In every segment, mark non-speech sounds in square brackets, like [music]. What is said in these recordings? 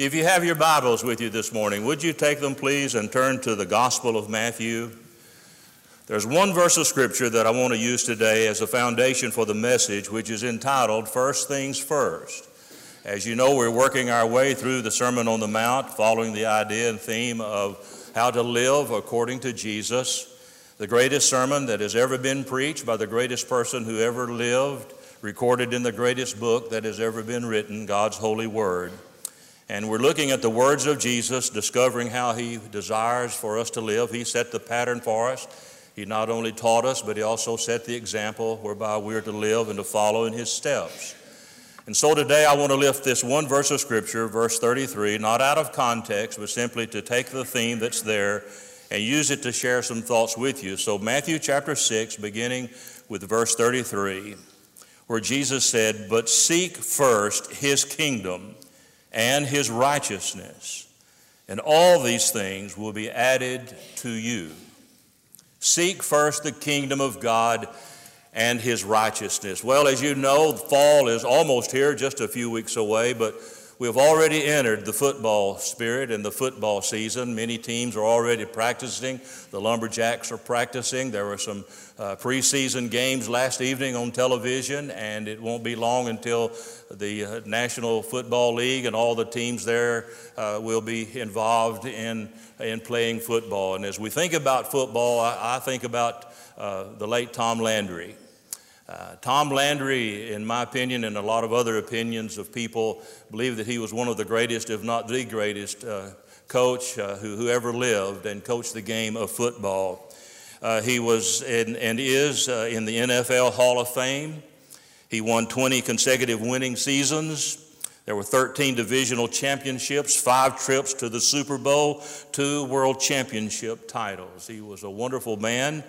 If you have your Bibles with you this morning, would you take them, please, and turn to the Gospel of Matthew? There's one verse of Scripture that I want to use today as a foundation for the message, which is entitled First Things First. As you know, we're working our way through the Sermon on the Mount, following the idea and theme of how to live according to Jesus, the greatest sermon that has ever been preached by the greatest person who ever lived, recorded in the greatest book that has ever been written, God's holy word. And we're looking at the words of Jesus, discovering how he desires for us to live. He set the pattern for us. He not only taught us, but he also set the example whereby we're to live and to follow in his steps. And so today I want to lift this one verse of Scripture, verse 33, not out of context, but simply to take the theme that's there and use it to share some thoughts with you. So, Matthew chapter 6, beginning with verse 33, where Jesus said, But seek first his kingdom and his righteousness, and all these things will be added to you. Seek first the kingdom of God and his righteousness. Well, as you know, fall is almost here, just a few weeks away, but we have already entered the football spirit and the football season. Many teams are already practicing. The Lumberjacks are practicing. There were some uh, preseason games last evening on television, and it won't be long until the uh, National Football League and all the teams there uh, will be involved in, in playing football. And as we think about football, I, I think about uh, the late Tom Landry. Uh, Tom Landry, in my opinion, and a lot of other opinions of people, believe that he was one of the greatest, if not the greatest, uh, coach uh, who, who ever lived and coached the game of football. Uh, he was and is uh, in the NFL Hall of Fame. He won 20 consecutive winning seasons. There were 13 divisional championships, five trips to the Super Bowl, two world championship titles. He was a wonderful man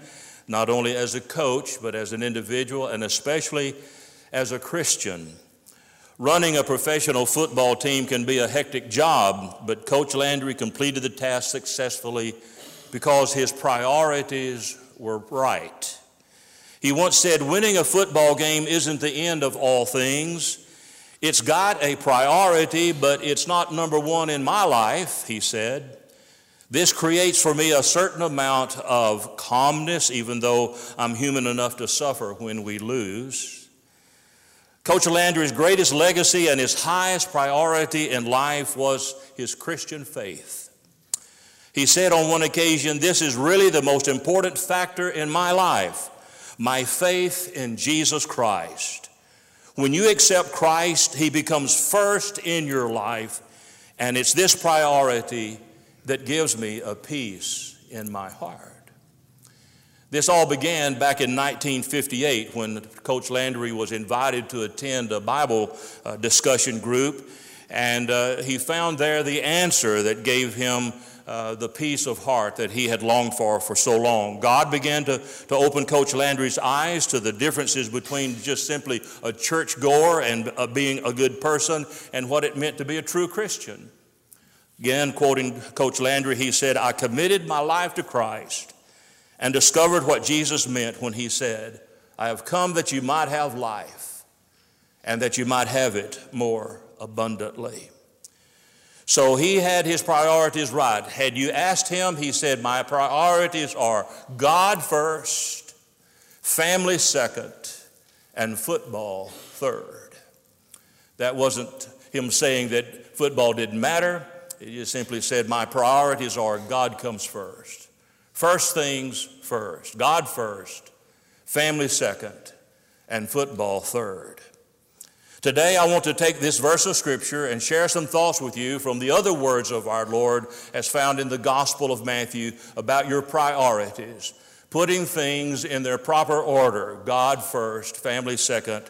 not only as a coach, but as an individual, and especially as a Christian. Running a professional football team can be a hectic job, but Coach Landry completed the task successfully because his priorities were right. He once said, Winning a football game isn't the end of all things. It's got a priority, but it's not number one in my life, he said. This creates for me a certain amount of calmness, even though I'm human enough to suffer when we lose. Coach Landry's greatest legacy and his highest priority in life was his Christian faith. He said on one occasion, This is really the most important factor in my life my faith in Jesus Christ. When you accept Christ, He becomes first in your life, and it's this priority that gives me a peace in my heart. This all began back in 1958 when Coach Landry was invited to attend a Bible uh, discussion group, and uh, he found there the answer that gave him uh, the peace of heart that he had longed for for so long. God began to, to open Coach Landry's eyes to the differences between just simply a church goer and uh, being a good person and what it meant to be a true Christian. Again, quoting Coach Landry, he said, I committed my life to Christ and discovered what Jesus meant when he said, I have come that you might have life and that you might have it more abundantly. So he had his priorities right. Had you asked him, he said, My priorities are God first, family second, and football third. That wasn't him saying that football didn't matter. He just simply said, My priorities are God comes first. First things first, God first, family second, and football third. Today, I want to take this verse of Scripture and share some thoughts with you from the other words of our Lord as found in the Gospel of Matthew about your priorities, putting things in their proper order God first, family second,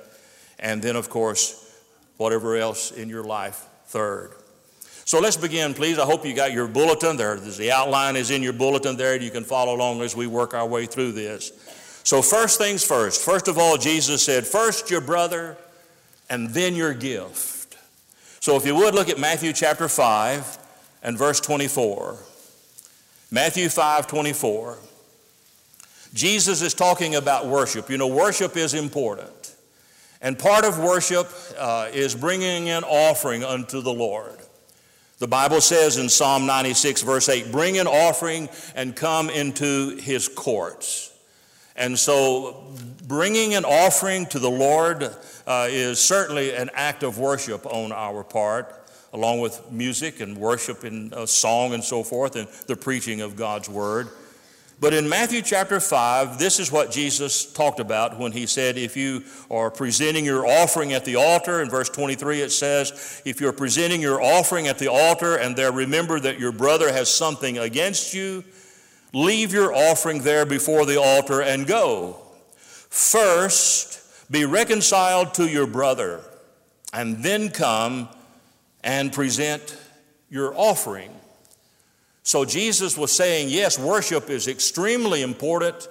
and then, of course, whatever else in your life third. So let's begin, please. I hope you got your bulletin there. The outline is in your bulletin there. You can follow along as we work our way through this. So, first things first. First of all, Jesus said, First your brother, and then your gift. So, if you would look at Matthew chapter 5 and verse 24. Matthew 5 24. Jesus is talking about worship. You know, worship is important. And part of worship uh, is bringing an offering unto the Lord. The Bible says in Psalm 96, verse 8, bring an offering and come into his courts. And so, bringing an offering to the Lord uh, is certainly an act of worship on our part, along with music and worship and uh, song and so forth, and the preaching of God's word. But in Matthew chapter 5, this is what Jesus talked about when he said, If you are presenting your offering at the altar, in verse 23 it says, If you're presenting your offering at the altar and there remember that your brother has something against you, leave your offering there before the altar and go. First, be reconciled to your brother, and then come and present your offering. So Jesus was saying, yes, worship is extremely important.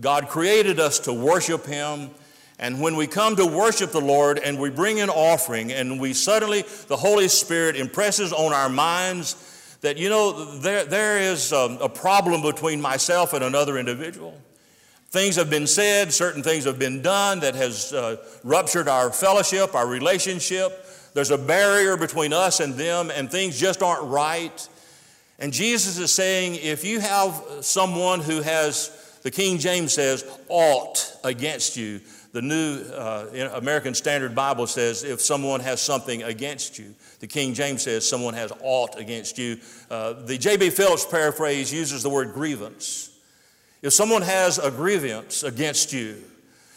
God created us to worship Him. And when we come to worship the Lord and we bring an offering, and we suddenly, the Holy Spirit impresses on our minds that, you know, there, there is a, um, a problem between myself and another individual. Things have been said, certain things have been done that has uh, ruptured our fellowship, our relationship. There's a barrier between us and them, and things just aren't right. And Jesus is saying if you have someone who has, the King James says, ought against you, the New uh, American Standard Bible says if someone has something against you. The King James says someone has ought against you. Uh, the J.B. Phillips paraphrase uses the word grievance. If someone has a grievance against you,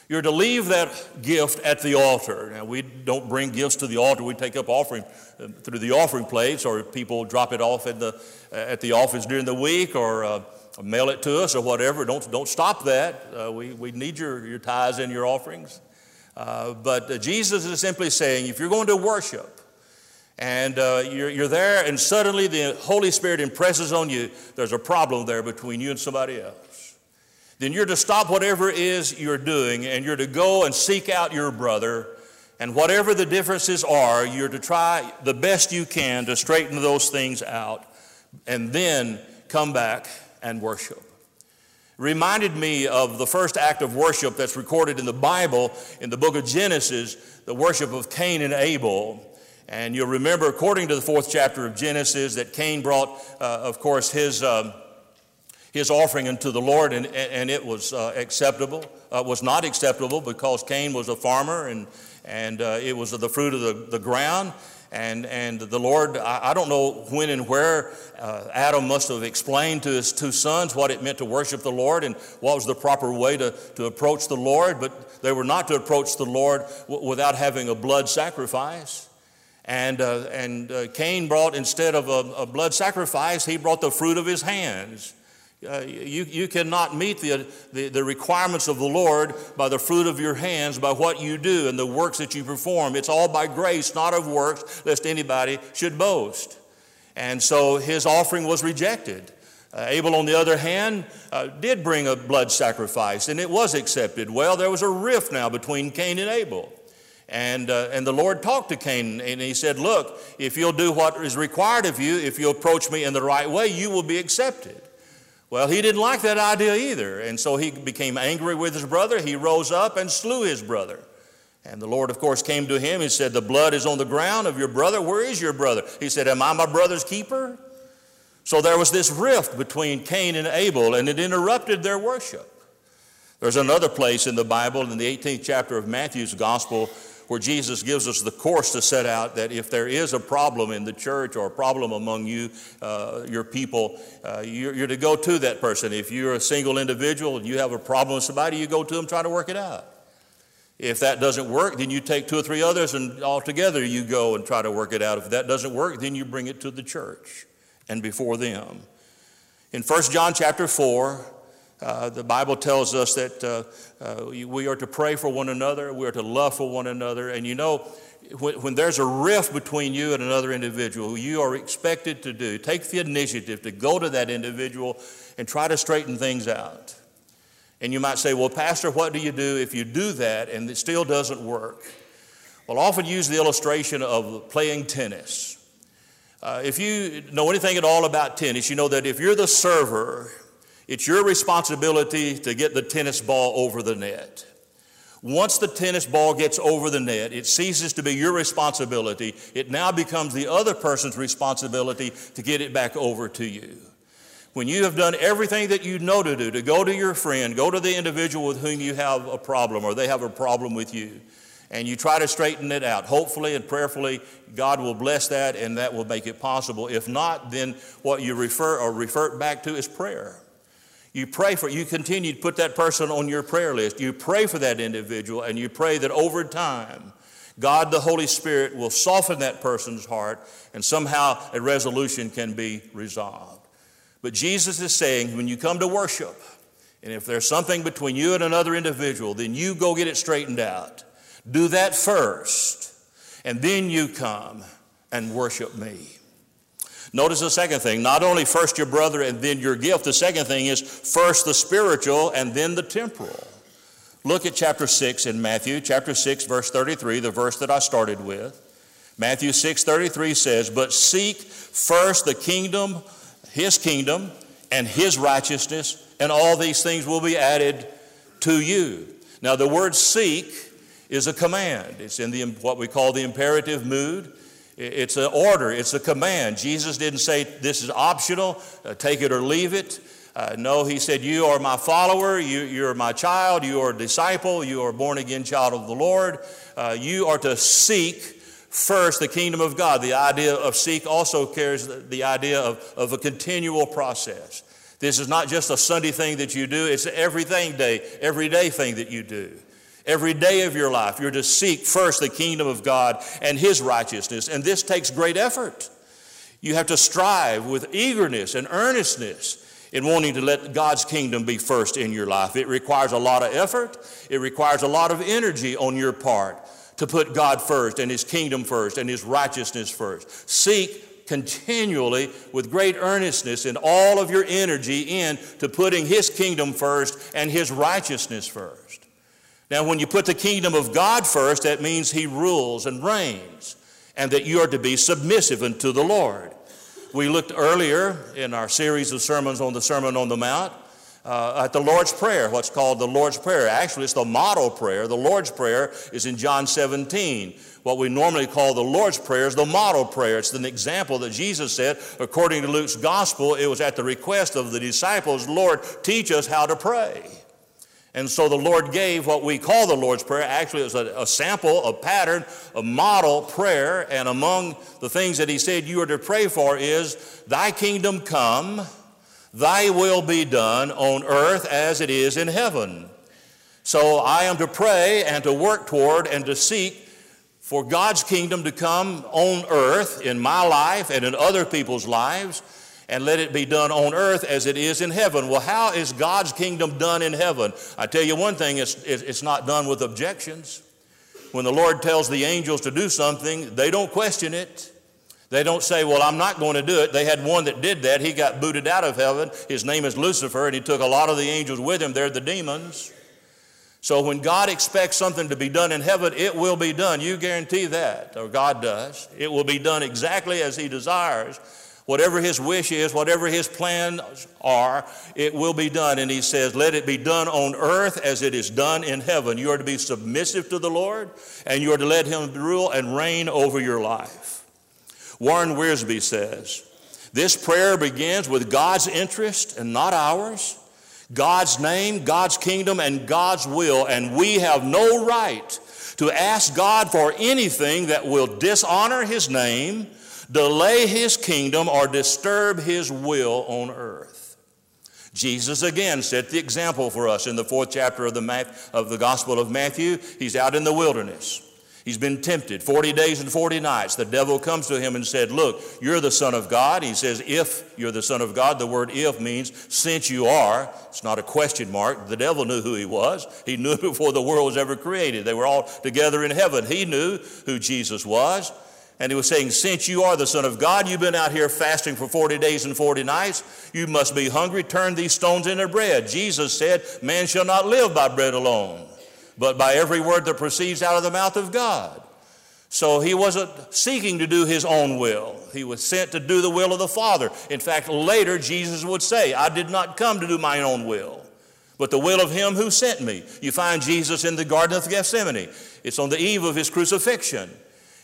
you're to leave that gift at the altar. Now, we don't bring gifts to the altar. We take up offering uh, through the offering plates, or people drop it off at the, uh, at the office during the week, or uh, mail it to us, or whatever. Don't, don't stop that. Uh, we, we need your, your tithes and your offerings. Uh, but uh, Jesus is simply saying if you're going to worship, and you're, you're there, and suddenly the Holy Spirit impresses on you, there's a problem there between you and somebody else then you're to stop whatever it is you're doing and you're to go and seek out your brother. And whatever the differences are, you're to try the best you can to straighten those things out and then come back and worship. Reminded me of the first act of worship that's recorded in the Bible in the book of Genesis, the worship of Cain and Abel. And you'll remember, according to the fourth chapter of Genesis, that Cain brought, uh, of course, his. Um, his offering unto the Lord, and, and it was uh, acceptable. Uh, was not acceptable because Cain was a farmer and, and uh, it was the fruit of the, the ground. And, and the Lord, I, I don't know when and where uh, Adam must have explained to his two sons what it meant to worship the Lord and what was the proper way to, to approach the Lord, but they were not to approach the Lord w- without having a blood sacrifice. And, uh, and uh, Cain brought, instead of a, a blood sacrifice, he brought the fruit of his hands. Uh, you, you cannot meet the, the, the, requirements of the Lord by the fruit of your hands, by what you do and the works that you perform. It's all by grace, not of works, lest anybody should boast. And so his offering was rejected. Uh, Abel, on the other hand, uh, did bring a blood sacrifice, and it was accepted. Well, there was a rift now between Cain and Abel. And, uh, and the Lord talked to Cain, and he said, Look, if you'll do what is required of you, if you'll approach me in the right way, you will be accepted. Well, he didn't like that idea either, and so he became angry with his brother. He rose up and slew his brother. And the Lord, of course, came to him and said, The blood is on the ground of your brother. Where is your brother? He said, Am I my brother's keeper? So there was this rift between Cain and Abel, and it interrupted their worship. There's another place in the Bible, in the 18th chapter of Matthew's gospel, where Jesus gives us the course to set out that if there is a problem in the church or a problem among you, uh, your people, uh, you're, you're, to go to that person. If you're a single individual and you have a problem with somebody, you go to them, try to work it out. If that doesn't work, then you take two or three others and all together you go and try to work it out. If that doesn't work, then you bring it to the church and before them. In 1 John chapter 4, uh, the Bible tells us that uh, uh, we are to pray for one another, we are to love for one another. And you know, when, when, there's a rift between you and another individual, you are expected to do, take the initiative to go to that individual and try to straighten things out. And you might say, well, Pastor, what do you do if you do that and it still doesn't work? Well, I often use the illustration of playing tennis. Uh, if you know anything at all about tennis, you know that if you're the server, it's your responsibility to get the tennis ball over the net. Once the tennis ball gets over the net, it ceases to be your responsibility. It now becomes the other person's responsibility to get it back over to you. When you have done everything that you know to do, to go to your friend, go to the individual with whom you have a problem or they have a problem with you, and you try to straighten it out, hopefully and prayerfully, God will bless that and that will make it possible. If not, then what you refer or revert back to is prayer. You pray for, you continue to put that person on your prayer list. You pray for that individual and you pray that over time, God the Holy Spirit will soften that person's heart and somehow a resolution can be resolved. But Jesus is saying when you come to worship, and if there's something between you and another individual, then you go get it straightened out. Do that first, and then you come and worship me. Notice the second thing not only first your brother and then your gift, the second thing is first the spiritual and then the temporal. Look at chapter 6 in Matthew, chapter 6, verse 33, the verse that I started with. Matthew 6 33 says, But seek first the kingdom, his kingdom, and his righteousness, and all these things will be added to you. Now, the word seek is a command. It's in the, what we call the imperative mood. It's an order, it's a command. Jesus didn't say this is optional, uh, take it or leave it. Uh, no, he said, You are my follower, you, you're my child, you are a disciple, you are a born again child of the Lord. Uh, you are to seek first the kingdom of God. The idea of seek also carries the, the idea of, of a continual process. This is not just a Sunday thing that you do, it's an everything day, everyday thing that you do. Every day of your life, you're to seek first the kingdom of God and His righteousness. And this takes great effort. You have to strive with eagerness and earnestness in wanting to let God's kingdom be first in your life. It requires a lot of effort, it requires a lot of energy on your part to put God first and His kingdom first and His righteousness first. Seek continually with great earnestness and all of your energy in to putting His kingdom first and His righteousness first. Now, when you put the kingdom of God first, that means He rules and reigns, and that you are to be submissive unto the Lord. We looked earlier in our series of sermons on the Sermon on the Mount uh, at the Lord's Prayer, what's called the Lord's Prayer. Actually, it's the model prayer. The Lord's Prayer is in John 17. What we normally call the Lord's Prayer is the model prayer. It's an example that Jesus said, according to Luke's gospel, it was at the request of the disciples, Lord, teach us how to pray. And so the Lord gave what we call the Lord's Prayer. Actually, it was a, a, sample, a pattern, a model prayer. And among the things that He said you are to pray for is, Thy kingdom come, Thy will be done on earth as it is in heaven. So I am to pray and to work toward and to seek for God's kingdom to come on earth in my life and in other people's lives and let it be done on earth as it is in heaven. Well, how is God's kingdom done in heaven? I tell you one thing, it's, it's not done with objections. When the Lord tells the angels to do something, they don't question it. They don't say, Well, I'm not going to do it. They had one that did that. He got booted out of heaven. His name is Lucifer, and he took a lot of the angels with him. They're the demons. So when God expects something to be done in heaven, it will be done. You guarantee that, or God does. It will be done exactly as He desires. Whatever his wish is, whatever his plans are, it will be done. And he says, Let it be done on earth as it is done in heaven. You are to be submissive to the Lord, and you are to let him rule and reign over your life. Warren Wiersbe says, This prayer begins with God's interest and not ours, God's name, God's kingdom, and God's will, and we have no right to ask God for anything that will dishonor his name delay his kingdom, or disturb his will on earth. Jesus again set the example for us in the fourth chapter of the, of the Gospel of Matthew. He's out in the wilderness. He's been tempted 40 days and 40 nights. The devil comes to him and said, Look, you're the Son of God. He says, If you're the Son of God, the word if means since you are. It's not a question mark. The devil knew who he was. He knew [laughs] before the world was ever created. They were all together in heaven. He knew who Jesus was. And he was saying, Since you are the Son of God, you've been out here fasting for 40 days and 40 nights, you must be hungry. Turn these stones into bread. Jesus said, Man shall not live by bread alone, but by every word that proceeds out of the mouth of God. So he wasn't seeking to do his own will. He was sent to do the will of the Father. In fact, later Jesus would say, I did not come to do my own will, but the will of him who sent me. You find Jesus in the Garden of Gethsemane. It's on the eve of his crucifixion.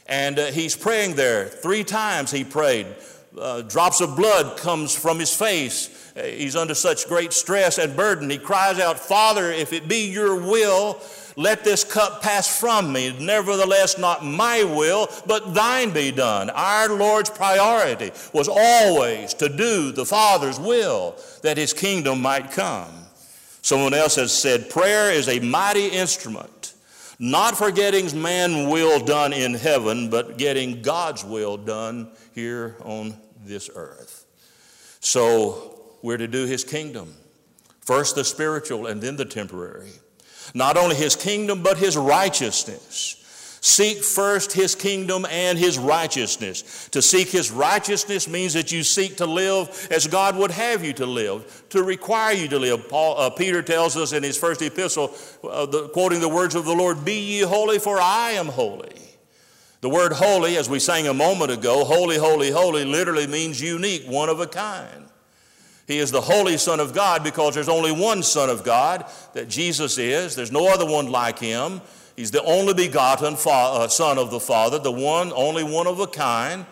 And uh, he's praying there. Three times he prayed. Uh, drops of blood comes from his face. Uh, he's under such great stress and burden. He cries out, Father, if it be your will, let this cup pass from me. Nevertheless, not my will, but thine be done. Our Lord's priority was always to do the Father's will that his kingdom might come. Someone else has said, prayer is a mighty instrument, not forgetting man's will done in heaven, but getting God's will done here on this earth. So we're to do his kingdom. First the spiritual and then the temporary. Not only his kingdom, but his righteousness. Seek first his kingdom and his righteousness. To seek his righteousness means that you seek to live as God would have you to live, to require you to live. Paul, uh, Peter tells us in his first epistle, uh, the, quoting the words of the Lord, Be ye holy, for I am holy. The word holy, as we sang a moment ago, holy, holy, holy, literally means unique, one of a kind. He is the Holy Son of God because there's only one Son of God that Jesus is. There's no other one like him. He's the only begotten uh, Son of the Father, the one, only one of a kind.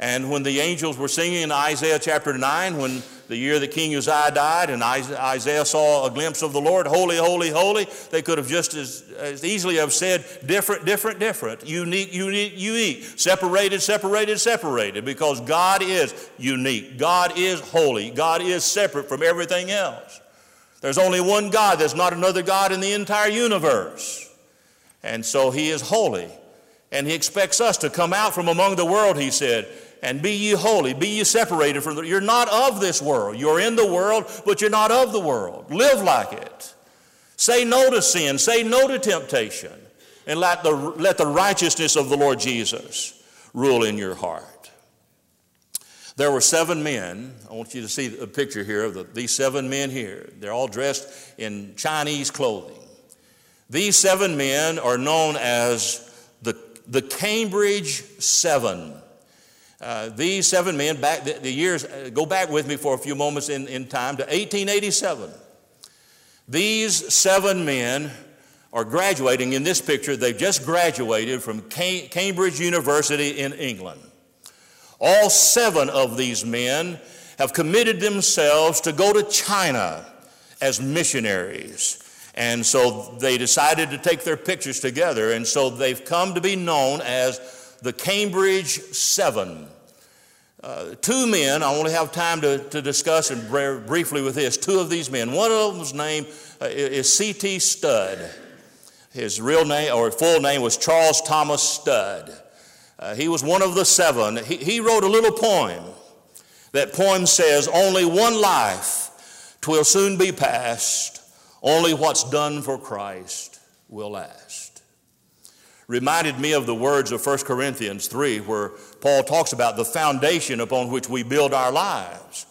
And when the angels were singing in Isaiah chapter 9, when the year that King Uzziah died and Isaiah saw a glimpse of the Lord, holy, holy, holy, they could have just as, as easily have said different, different, different, unique, unique, unique, separated, separated, separated, because God is unique. God is holy. God is separate from everything else. There's only one God. There's not another God in the entire universe. And so he is holy. And he expects us to come out from among the world, he said, and be ye holy, be ye separated from the You're not of this world. You're in the world, but you're not of the world. Live like it. Say no to sin, say no to temptation, and let the, let the righteousness of the Lord Jesus rule in your heart. There were seven men. I want you to see a picture here of the, these seven men here. They're all dressed in Chinese clothing. These seven men are known as the, the Cambridge Seven. Uh, these seven men, back the, the years, uh, go back with me for a few moments in, in time to 1887. These seven men are graduating in this picture. They've just graduated from Cam- Cambridge University in England. All seven of these men have committed themselves to go to China as missionaries. And so they decided to take their pictures together. And so they've come to be known as the Cambridge Seven. Uh, two men, I only have time to, to discuss and briefly with this. Two of these men. One of them's name uh, is C.T. Studd. His real name or full name was Charles Thomas Studd. Uh, he was one of the seven. He, he wrote a little poem. That poem says, Only one life, twill soon be past only what's done for Christ will last. Reminded me of the words of 1 Corinthians 3, where Paul talks about the foundation upon which we build our lives.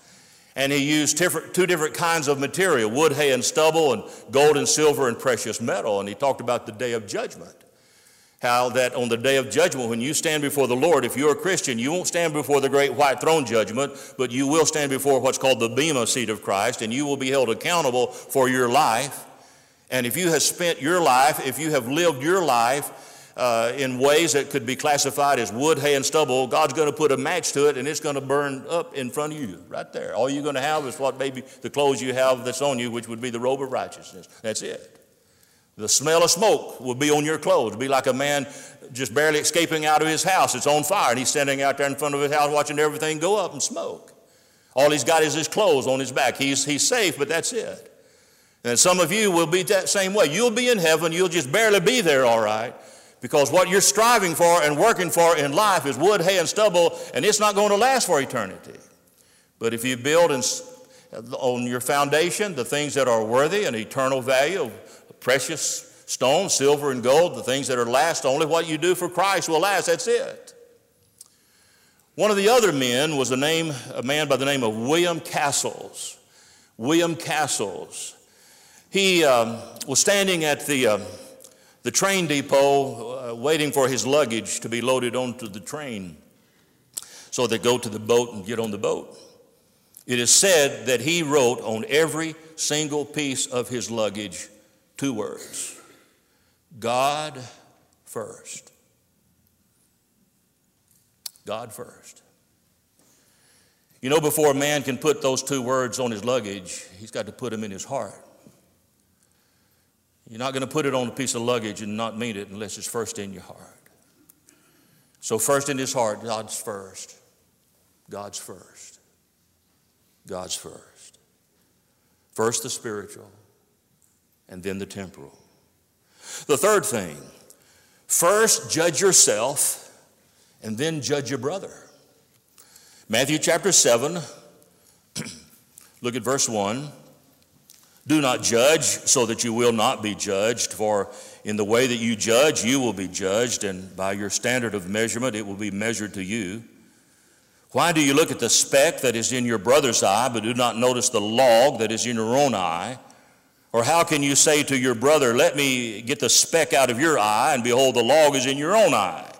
And he used two different kinds of material wood, hay, and stubble, and gold and silver and precious metal. And he talked about the day of judgment. How that on the day of judgment, when you stand before the Lord, if you're a Christian, you won't stand before the great white throne judgment, but you will stand before what's called the Bema seat of Christ, and you will be held accountable for your life. And if you have spent your life, if you have lived your life uh, in ways that could be classified as wood, hay, and stubble, God's going to put a match to it and it's going to burn up in front of you, right there. All you're going to have is what maybe the clothes you have that's on you, which would be the robe of righteousness. That's it. The smell of smoke will be on your clothes. It'll be like a man just barely escaping out of his house. It's on fire, and he's standing out there in front of his house watching everything go up and smoke. All he's got is his clothes on his back. He's, he's safe, but that's it. And some of you will be that same way. You'll be in heaven, you'll just barely be there, all right, because what you're striving for and working for in life is wood, hay, and stubble, and it's not going to last for eternity. But if you build on your foundation the things that are worthy and eternal value precious stone, silver and gold, the things that are last, only what you do for Christ will last. That's it. One of the other men was a name, a man by the name of William Cassels. William Cassels. He um, was standing at the, uh, the train depot uh, waiting for his luggage to be loaded onto the train so they go to the boat and get on the boat. It is said that he wrote on every single piece of his luggage two words God first. God first. You know, before a man can put those two words on his luggage, he's got to put them in his heart. You're not going to put it on a piece of luggage and not mean it unless it's first in your heart. So, first in his heart, God's first. God's first. God's first. First the spiritual, and then the temporal. The third thing first judge yourself, and then judge your brother. Matthew chapter 7, [clears throat] look at verse 1. Do not judge so that you will not be judged, for in the way that you judge, you will be judged, and by your standard of measurement, it will be measured to you. Why do you look at the speck that is in your brother's eye, but do not notice the log that is in your own eye? Or how can you say to your brother, Let me get the speck out of your eye, and behold, the log is in your own eye?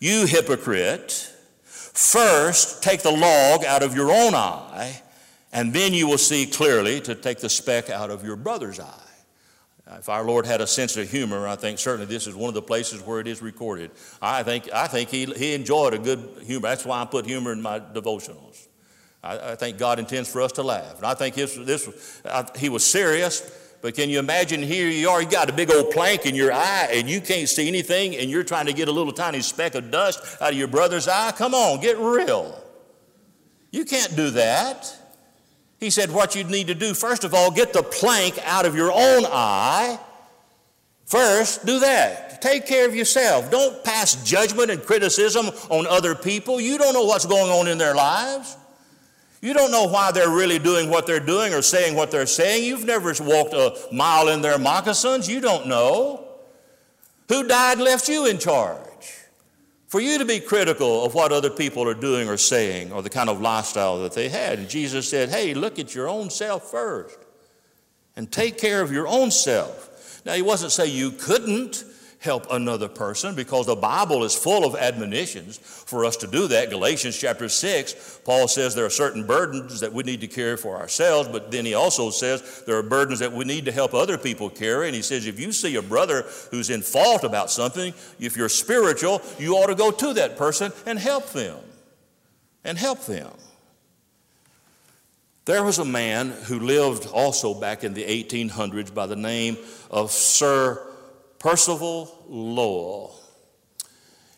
You hypocrite! First, take the log out of your own eye, and then you will see clearly to take the speck out of your brother's eye. If our Lord had a sense of humor, I think certainly this is one of the places where it is recorded. I think, I think he, he enjoyed a good humor. That's why I put humor in my devotionals. I, I think God intends for us to laugh. And I think his, this, I, he was serious, but can you imagine here you are, you got a big old plank in your eye and you can't see anything and you're trying to get a little tiny speck of dust out of your brother's eye? Come on, get real. You can't do that. He said, What you need to do, first of all, get the plank out of your own eye. First, do that. Take care of yourself. Don't pass judgment and criticism on other people. You don't know what's going on in their lives. You don't know why they're really doing what they're doing or saying what they're saying. You've never walked a mile in their moccasins. You don't know. Who died left you in charge? For you to be critical of what other people are doing or saying or the kind of lifestyle that they had. And Jesus said, Hey, look at your own self first and take care of your own self. Now, he wasn't saying you couldn't help another person because the Bible is full of admonitions for us to do that. Galatians chapter 6, Paul says there are certain burdens that we need to carry for ourselves, but then he also says there are burdens that we need to help other people carry. And he says if you see a brother who's in fault about something, if you're spiritual, you ought to go to that person and help them. And help them. There was a man who lived also back in the 1800s by the name of Sir Percival Lowell.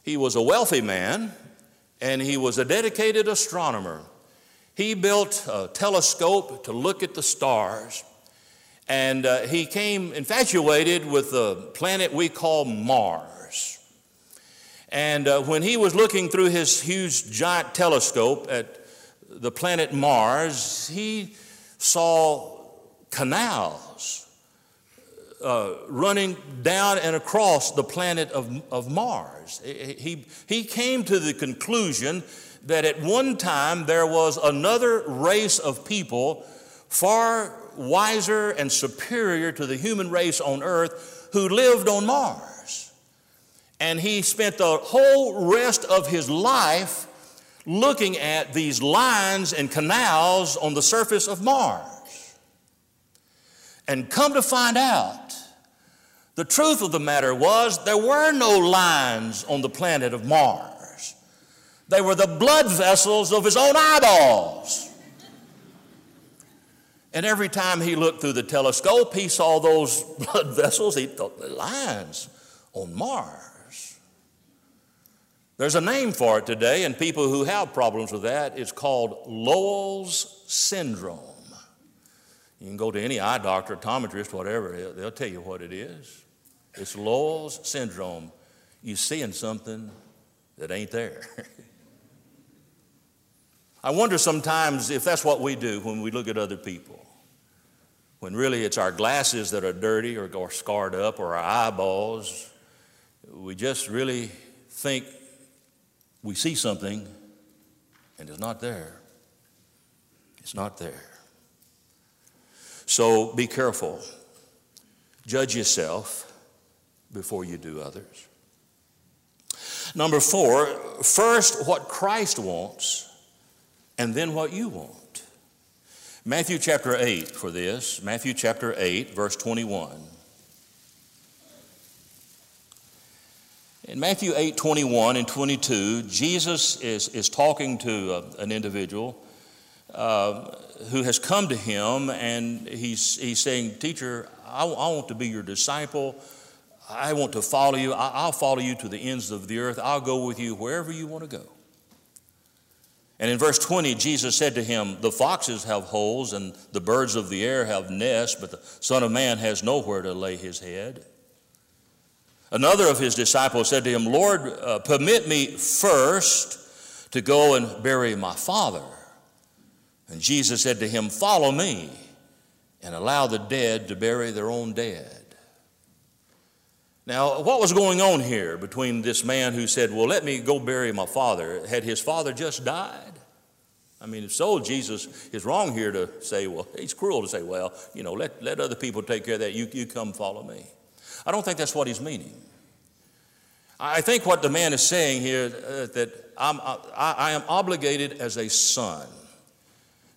He was a wealthy man and he was a dedicated astronomer. He built a telescope to look at the stars and uh, he came infatuated with the planet we call Mars. And uh, when he was looking through his huge giant telescope at the planet Mars, he saw canals uh, running down and across the planet of, of Mars. He, he came to the conclusion that at one time there was another race of people far wiser and superior to the human race on earth who lived on Mars. And he spent the whole rest of his life looking at these lines and canals on the surface of Mars. And come to find out, the truth of the matter was there were no lines on the planet of Mars. They were the blood vessels of his own eyeballs. And every time he looked through the telescope, he saw those [laughs] blood vessels, he thought the lines on Mars. There's a name for it today, and people who have problems with that, it's called Lowell's syndrome. You can go to any eye doctor, optometrist, whatever, they'll tell you what it is. It's Lowell's syndrome. You're seeing something that ain't there. [laughs] I wonder sometimes if that's what we do when we look at other people. When really it's our glasses that are dirty or, or scarred up or our eyeballs. We just really think we see something and it's not there. It's not there. So be careful. Judge yourself before you do others. Number four, first what Christ wants, and then what you want. Matthew chapter 8 for this. Matthew chapter 8, verse 21. In Matthew 8, 21 and 22, Jesus is, is talking to uh, an individual uh, who has come to him and he's, he's saying, Teacher, I, I want to be your disciple. I want to follow you. I, will follow you to the ends of the earth. I'll go with you wherever you want to go. And in verse 20, Jesus said to him, The foxes have holes and the birds of the air have nests, but the Son of Man has nowhere to lay his head. Another of his disciples said to him, Lord, uh, permit me first to go and bury my father. And Jesus said to him, Follow me and allow the dead to bury their own dead. Now, what was going on here between this man who said, Well, let me go bury my father? Had his father just died? I mean, if so, Jesus is wrong here to say, Well, he's cruel to say, Well, you know, let, let other people take care of that. You, you come follow me. I don't think that's what he's meaning. I think what the man is saying here uh, that I'm, I, I am obligated as a son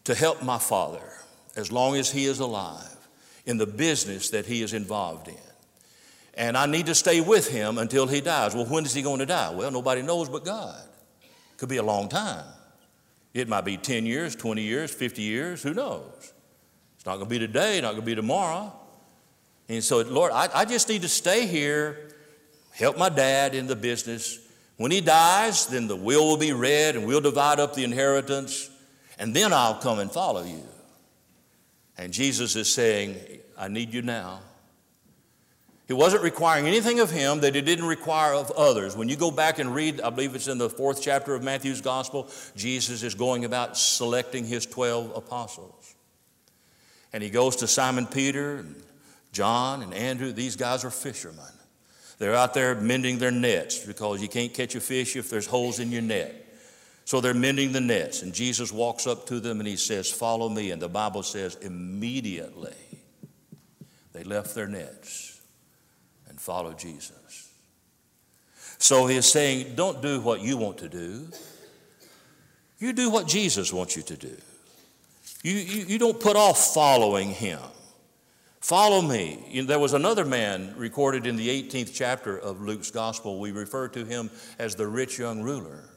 to help my father as long as he is alive in the business that he is involved in. And I need to stay with him until he dies. Well, when is he going to die? Well, nobody knows but God. Could be a long time. It might be 10 years, 20 years, 50 years, who knows? It's not going to be today, not going to be tomorrow. And so, Lord, I, I just need to stay here, help my dad in the business. When he dies, then the will will be read and we'll divide up the inheritance, and then I'll come and follow you. And Jesus is saying, I need you now. He wasn't requiring anything of him that he didn't require of others. When you go back and read, I believe it's in the fourth chapter of Matthew's gospel, Jesus is going about selecting his 12 apostles. And he goes to Simon Peter and John and Andrew. These guys are fishermen. They're out there mending their nets because you can't catch a fish if there's holes in your net. So they're mending the nets, and Jesus walks up to them and he says, Follow me. And the Bible says, immediately they left their nets and followed Jesus. So he is saying, Don't do what you want to do, you do what Jesus wants you to do. You, you, you don't put off following him. Follow me. There was another man recorded in the 18th chapter of Luke's gospel. We refer to him as the rich young ruler.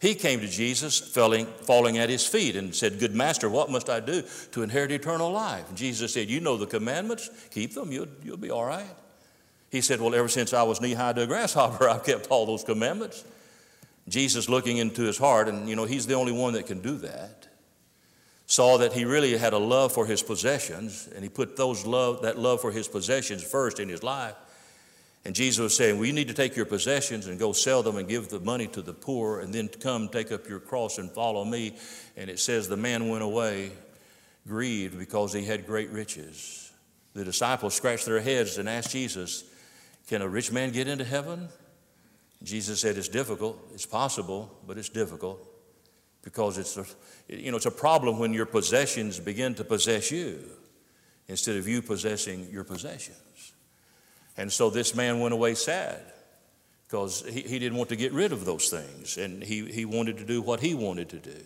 He came to Jesus, falling, falling at his feet, and said, Good master, what must I do to inherit eternal life? And Jesus said, You know the commandments, keep them, you'll, you'll be all right. He said, Well, ever since I was knee high to a grasshopper, [laughs] I've kept all those commandments. Jesus, looking into his heart, and you know, he's the only one that can do that, saw that he really had a love for his possessions, and he put those love, that love for his possessions first in his life. And Jesus was saying, Well, you need to take your possessions and go sell them and give the money to the poor, and then come take up your cross and follow me. And it says, The man went away grieved because he had great riches. The disciples scratched their heads and asked Jesus, Can a rich man get into heaven? Jesus said, It's difficult. It's possible, but it's difficult because it's a, you know, it's a problem when your possessions begin to possess you instead of you possessing your possessions. And so this man went away sad because he, he didn't want to get rid of those things and he, he wanted to do what he wanted to do.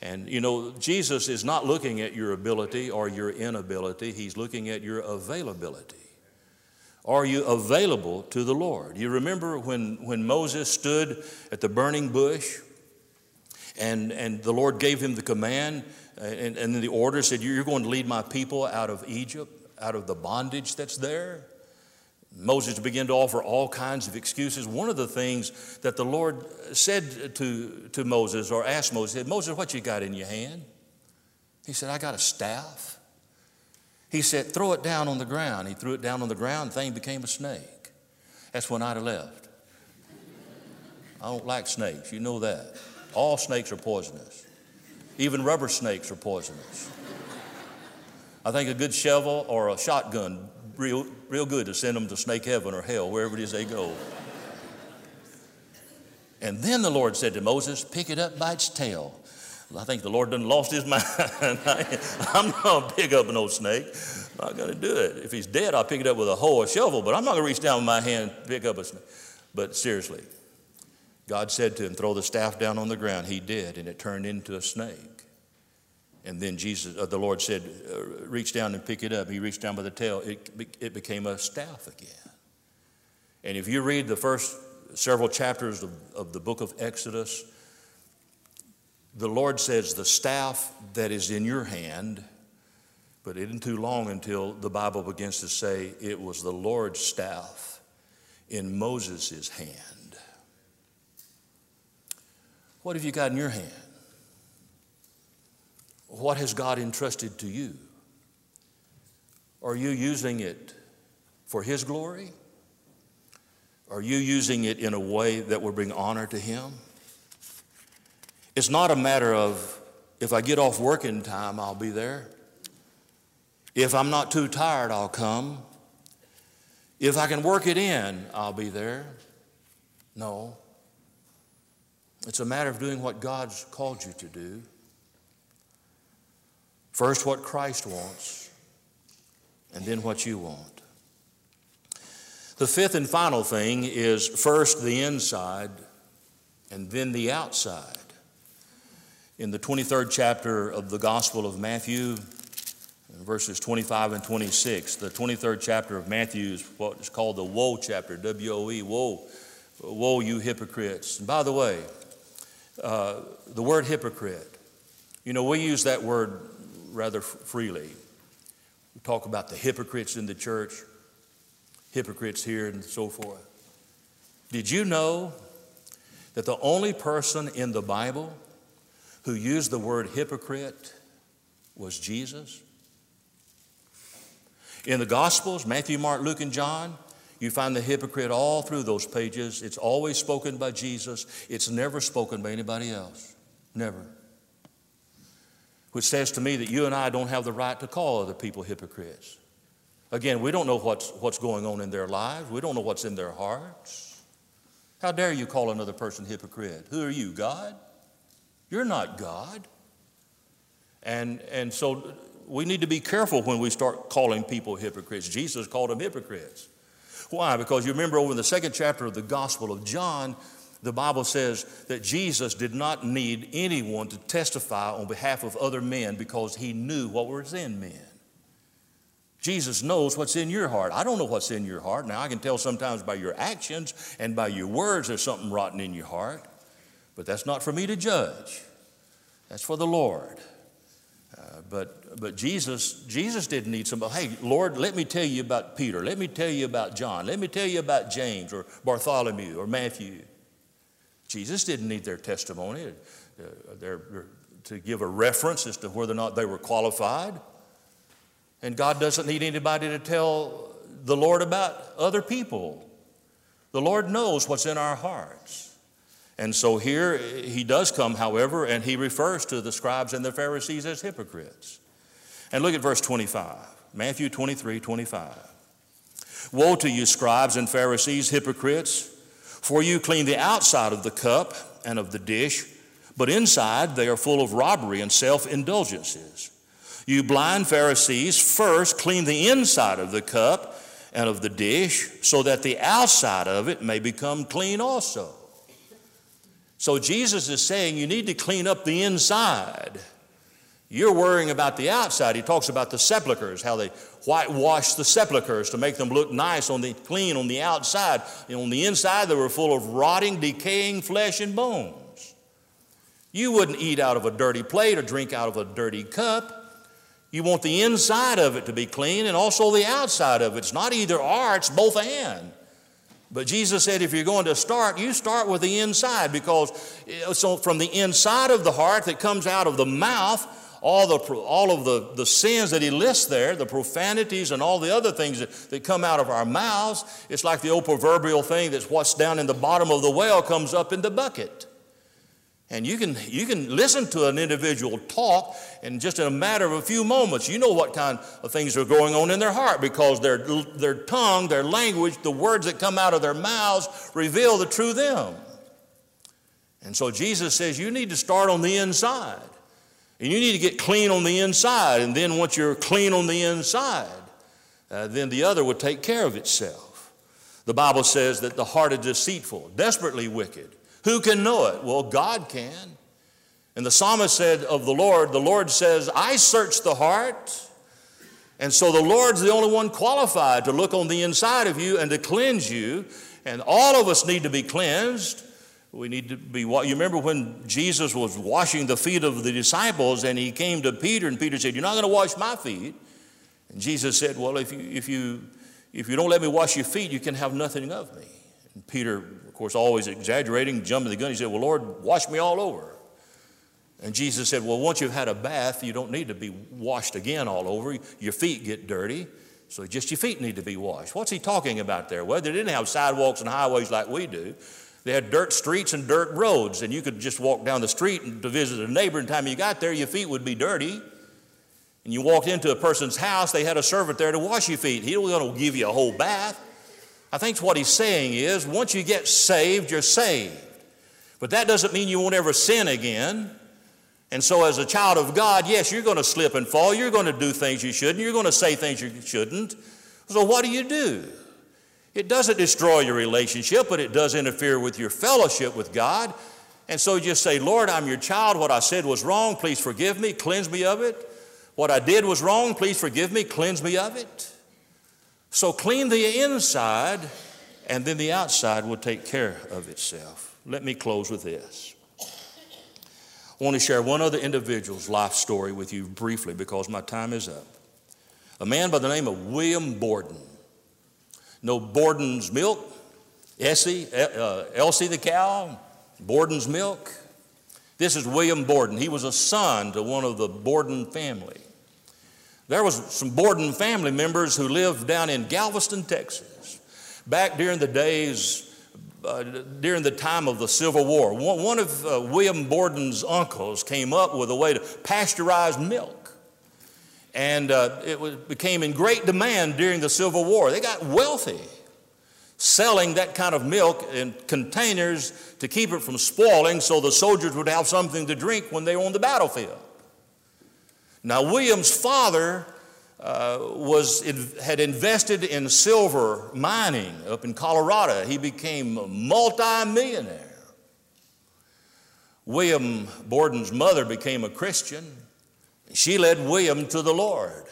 And you know, Jesus is not looking at your ability or your inability, he's looking at your availability. Are you available to the Lord? You remember when, when Moses stood at the burning bush and, and the Lord gave him the command uh, and, and the order said, You're going to lead my people out of Egypt, out of the bondage that's there? Moses began to offer all kinds of excuses. One of the things that the Lord said to, to Moses or asked Moses, said, Moses, what you got in your hand? He said, I got a staff. He said, throw it down on the ground. He threw it down on the ground, the thing became a snake. That's when I'd have left. I don't like snakes, you know that. All snakes are poisonous. Even rubber snakes are poisonous. I think a good shovel or a shotgun real, real good to send them to snake heaven or hell, wherever it is they go. And then the Lord said to Moses, Pick it up by its tail. I think the Lord done lost his [laughs] mind. I'm not going to pick up an old snake. I'm not going to do it. If he's dead, I'll pick it up with a hoe or shovel, but I'm not going to reach down with my hand and pick up a snake. But seriously, God said to him, Throw the staff down on the ground. He did, and it turned into a snake. And then Jesus, uh, the Lord said, uh, reach down and pick it up. He reached down by the tail. It, it became a staff again. And if you read the first several chapters of, of the book of Exodus, the Lord says, The staff that is in your hand, but it isn't too long until the Bible begins to say it was the Lord's staff in Moses' hand. What have you got in your hand? What has God entrusted to you? Are you using it for His glory? Are you using it in a way that will bring honor to Him? It's not a matter of if I get off working time, I'll be there. If I'm not too tired, I'll come. If I can work it in, I'll be there. No. It's a matter of doing what God's called you to do. First, what Christ wants, and then what you want. The fifth and final thing is first the inside and then the outside. In the 23rd chapter of the Gospel of Matthew, verses 25 and 26, the 23rd chapter of Matthew is what is called the Woe chapter, W O E, Woe, Woe, you hypocrites. And by the way, uh, the word hypocrite, you know, we use that word rather freely. We talk about the hypocrites in the church hypocrites here and so forth. Did you know that the only person in the Bible who used the word hypocrite was Jesus? In the Gospels, Matthew, Mark, Luke, and John, you find the hypocrite all through those pages. It's always spoken by Jesus, it's never spoken by anybody else. Never. Which says to me that you and I don't have the right to call other people hypocrites. Again, we don't know what's, what's going on in their lives, we don't know what's in their hearts. How dare you call another person hypocrite? Who are you, God? You're not God. And, and so we need to be careful when we start calling people hypocrites. Jesus called them hypocrites. Why? Because you remember over in the second chapter of the Gospel of John, the Bible says that Jesus did not need anyone to testify on behalf of other men because he knew what was in men. Jesus knows what's in your heart. I don't know what's in your heart. Now, I can tell sometimes by your actions and by your words there's something rotten in your heart, but that's not for me to judge. That's for the Lord. Uh, but but Jesus, Jesus didn't need somebody, hey, Lord, let me tell you about Peter. Let me tell you about John. Let me tell you about James or Bartholomew or Matthew. Jesus didn't need their testimony uh, their, to give a reference as to whether or not they were qualified. And God doesn't need anybody to tell the Lord about other people. The Lord knows what's in our hearts. And so here he does come, however, and he refers to the scribes and the Pharisees as hypocrites. And look at verse 25, Matthew 23 25. Woe to you, scribes and Pharisees, hypocrites, for you clean the outside of the cup and of the dish, but inside they are full of robbery and self indulgences. You blind Pharisees, first clean the inside of the cup and of the dish, so that the outside of it may become clean also. So Jesus is saying you need to clean up the inside. You're worrying about the outside. He talks about the sepulchres, how they whitewash the sepulchres to make them look nice on the clean on the outside. And on the inside, they were full of rotting, decaying flesh and bones. You wouldn't eat out of a dirty plate or drink out of a dirty cup. You want the inside of it to be clean and also the outside of it. It's not either or, it's both and. But Jesus said, if you're going to start, you start with the inside because eh, so from the inside of the heart that comes out of the mouth, all, the, all of the, the sins that he lists there, the profanities and all the other things that, that come out of our mouths, it's like the old proverbial thing that's what's down in the bottom of the well comes up in the bucket. And you can, you can listen to an individual talk, and just in a matter of a few moments, you know what kind of things are going on in their heart because their, their tongue, their language, the words that come out of their mouths reveal the true them. And so Jesus says you need to start on the inside. And you need to get clean on the inside. And then once you're clean on the inside, uh, then the other will take care of itself. The Bible says that the heart is deceitful, desperately wicked. Who can know it? Well, God can. And the psalmist said of the Lord, the Lord says, I search the heart. And so the Lord's the only one qualified to look on the inside of you and to cleanse you. And all of us need to be cleansed. We need to be, you remember when Jesus was washing the feet of the disciples and he came to Peter and Peter said, You're not going to wash my feet. And Jesus said, Well, if you, if, you, if you don't let me wash your feet, you can have nothing of me. And Peter, course, always exaggerating, jumping the gun, he said, Well, Lord, wash me all over. And Jesus said, Well, once you've had a bath, you don't need to be washed again all over. Your feet get dirty, so just your feet need to be washed. What's he talking about there? Well, they didn't have sidewalks and highways like we do. They had dirt streets and dirt roads, and you could just walk down the street to visit a neighbor, and the time you got there, your feet would be dirty. And you walked into a person's house, they had a servant there to wash your feet. He wasn't going to give you a whole bath. I think what he's saying is once you get saved, you're saved. But that doesn't mean you won't ever sin again. And so, as a child of God, yes, you're going to slip and fall. You're going to do things you shouldn't. You're going to say things you shouldn't. So, what do you do? It doesn't destroy your relationship, but it does interfere with your fellowship with God. And so, just say, Lord, I'm your child. What I said was wrong. Please forgive me. Cleanse me of it. What I did was wrong. Please forgive me. Cleanse me of it. So, clean the inside, and then the outside will take care of itself. Let me close with this. I want to share one other individual's life story with you briefly because my time is up. A man by the name of William Borden. No Borden's milk, Essie, uh, Elsie the cow, Borden's milk. This is William Borden. He was a son to one of the Borden family. There was some Borden family members who lived down in Galveston, Texas, back during the days uh, during the time of the Civil War. One, of uh, William Borden's uncles came up with a way to pasteurize milk. And uh, it was, became in great demand during the Civil War. They got wealthy selling that kind of milk in containers to keep it from spoiling so the soldiers would have something to drink when they were on the battlefield. Now, William's father uh, was, had invested in silver mining up in Colorado. He became a multi-millionaire. William Borden's mother became a Christian. She led William to the Lord.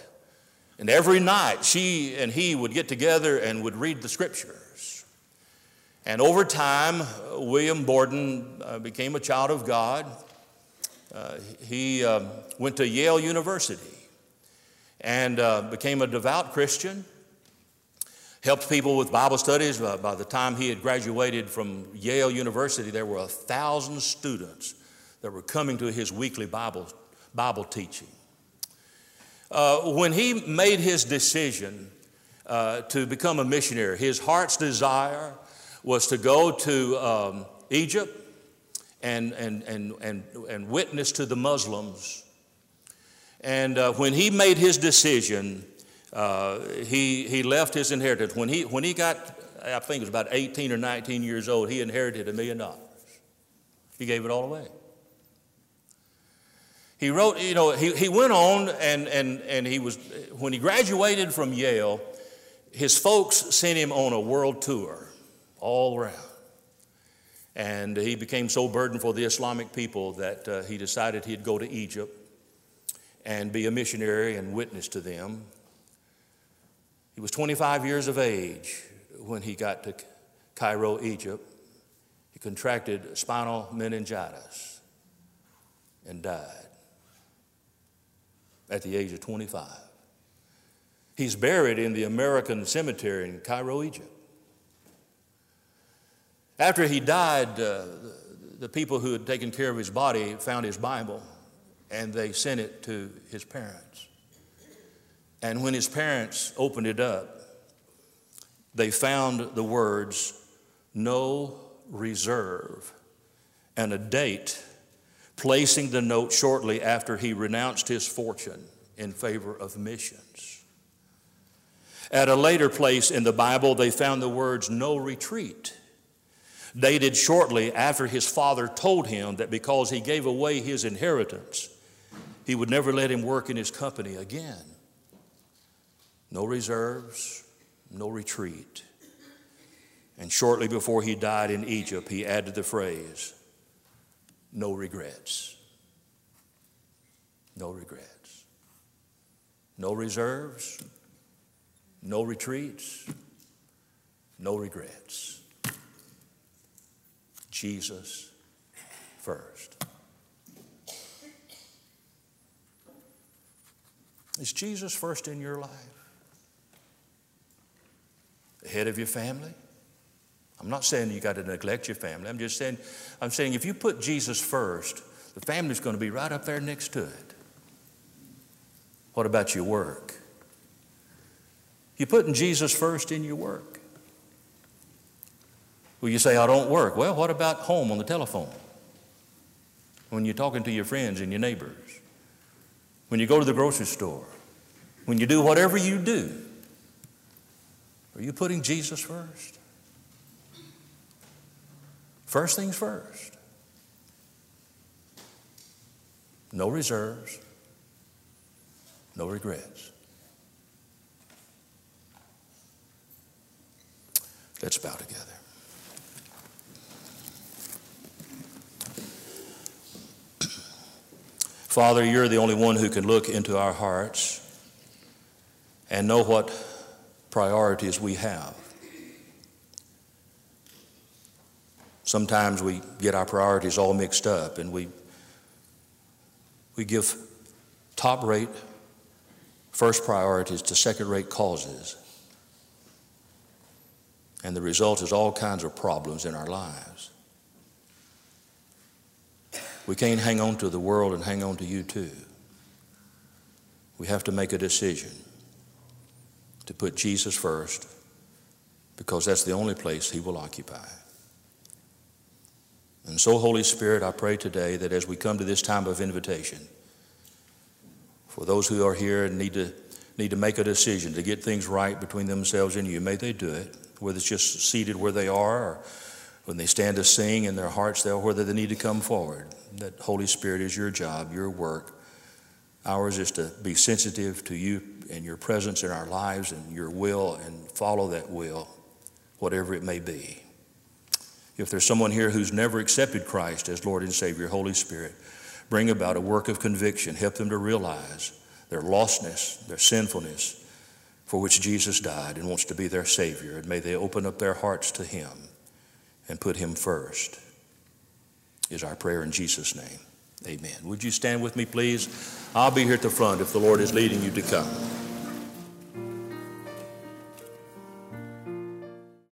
And every night she and he would get together and would read the scriptures. And over time, William Borden uh, became a child of God. Uh, he um, went to Yale University and uh, became a devout Christian. Helped people with Bible studies. Uh, by the time he had graduated from Yale University, there were a thousand students that were coming to his weekly Bible, Bible teaching. Uh, when he made his decision uh, to become a missionary, his heart's desire was to go to um, Egypt and, and, and, and, and witness to the Muslims and uh, when he made his decision, uh, he, he left his inheritance. When he, when he got, I think it was about 18 or 19 years old, he inherited a million dollars. He gave it all away. He wrote, you know, he, he went on and, and, and he was, when he graduated from Yale, his folks sent him on a world tour all around. And he became so burdened for the Islamic people that uh, he decided he'd go to Egypt and be a missionary and witness to them. He was 25 years of age when he got to Cairo, Egypt. He contracted spinal meningitis and died at the age of 25. He's buried in the American cemetery in Cairo, Egypt. After he died, uh, the people who had taken care of his body found his Bible and they sent it to his parents. And when his parents opened it up, they found the words, no reserve, and a date placing the note shortly after he renounced his fortune in favor of missions. At a later place in the Bible, they found the words, no retreat dated shortly after his father told him that because he gave away his inheritance, he would never let him work in his company again. No reserves, no retreat. And shortly before he died in Egypt, he added the phrase, no regrets. no regrets, no reserves, no retreats, no regrets. Jesus first. Is Jesus first in your life? The head of your family? I'm not saying you got to neglect your family. I'm just saying, I'm saying if you put Jesus first, the family's going to be right up there next to it. What about your work? You putting Jesus first in your work? Well, you say, I don't work. Well, what about home on the telephone? When you're talking to your friends and your neighbors? When you go to the grocery store? When you do whatever you do? Are you putting Jesus first? First things first. No reserves, no regrets. Let's bow together. Father, you're the only one who can look into our hearts and know what priorities we have. Sometimes we get our priorities all mixed up and we, we give top rate first priorities to second rate causes. And the result is all kinds of problems in our lives. We can't hang on to the world and hang on to you too. We have to make a decision to put Jesus first because that's the only place he will occupy. And so, Holy Spirit, I pray today that as we come to this time of invitation, for those who are here and need to, need to make a decision to get things right between themselves and you, may they do it, whether it's just seated where they are or when they stand to sing in their hearts there, whether they need to come forward. That Holy Spirit is your job, your work. Ours is to be sensitive to you and your presence in our lives and your will and follow that will, whatever it may be. If there's someone here who's never accepted Christ as Lord and Savior, Holy Spirit, bring about a work of conviction. Help them to realize their lostness, their sinfulness, for which Jesus died and wants to be their Savior. And may they open up their hearts to Him and put Him first, is our prayer in Jesus' name. Amen. Would you stand with me, please? I'll be here at the front if the Lord is leading you to come.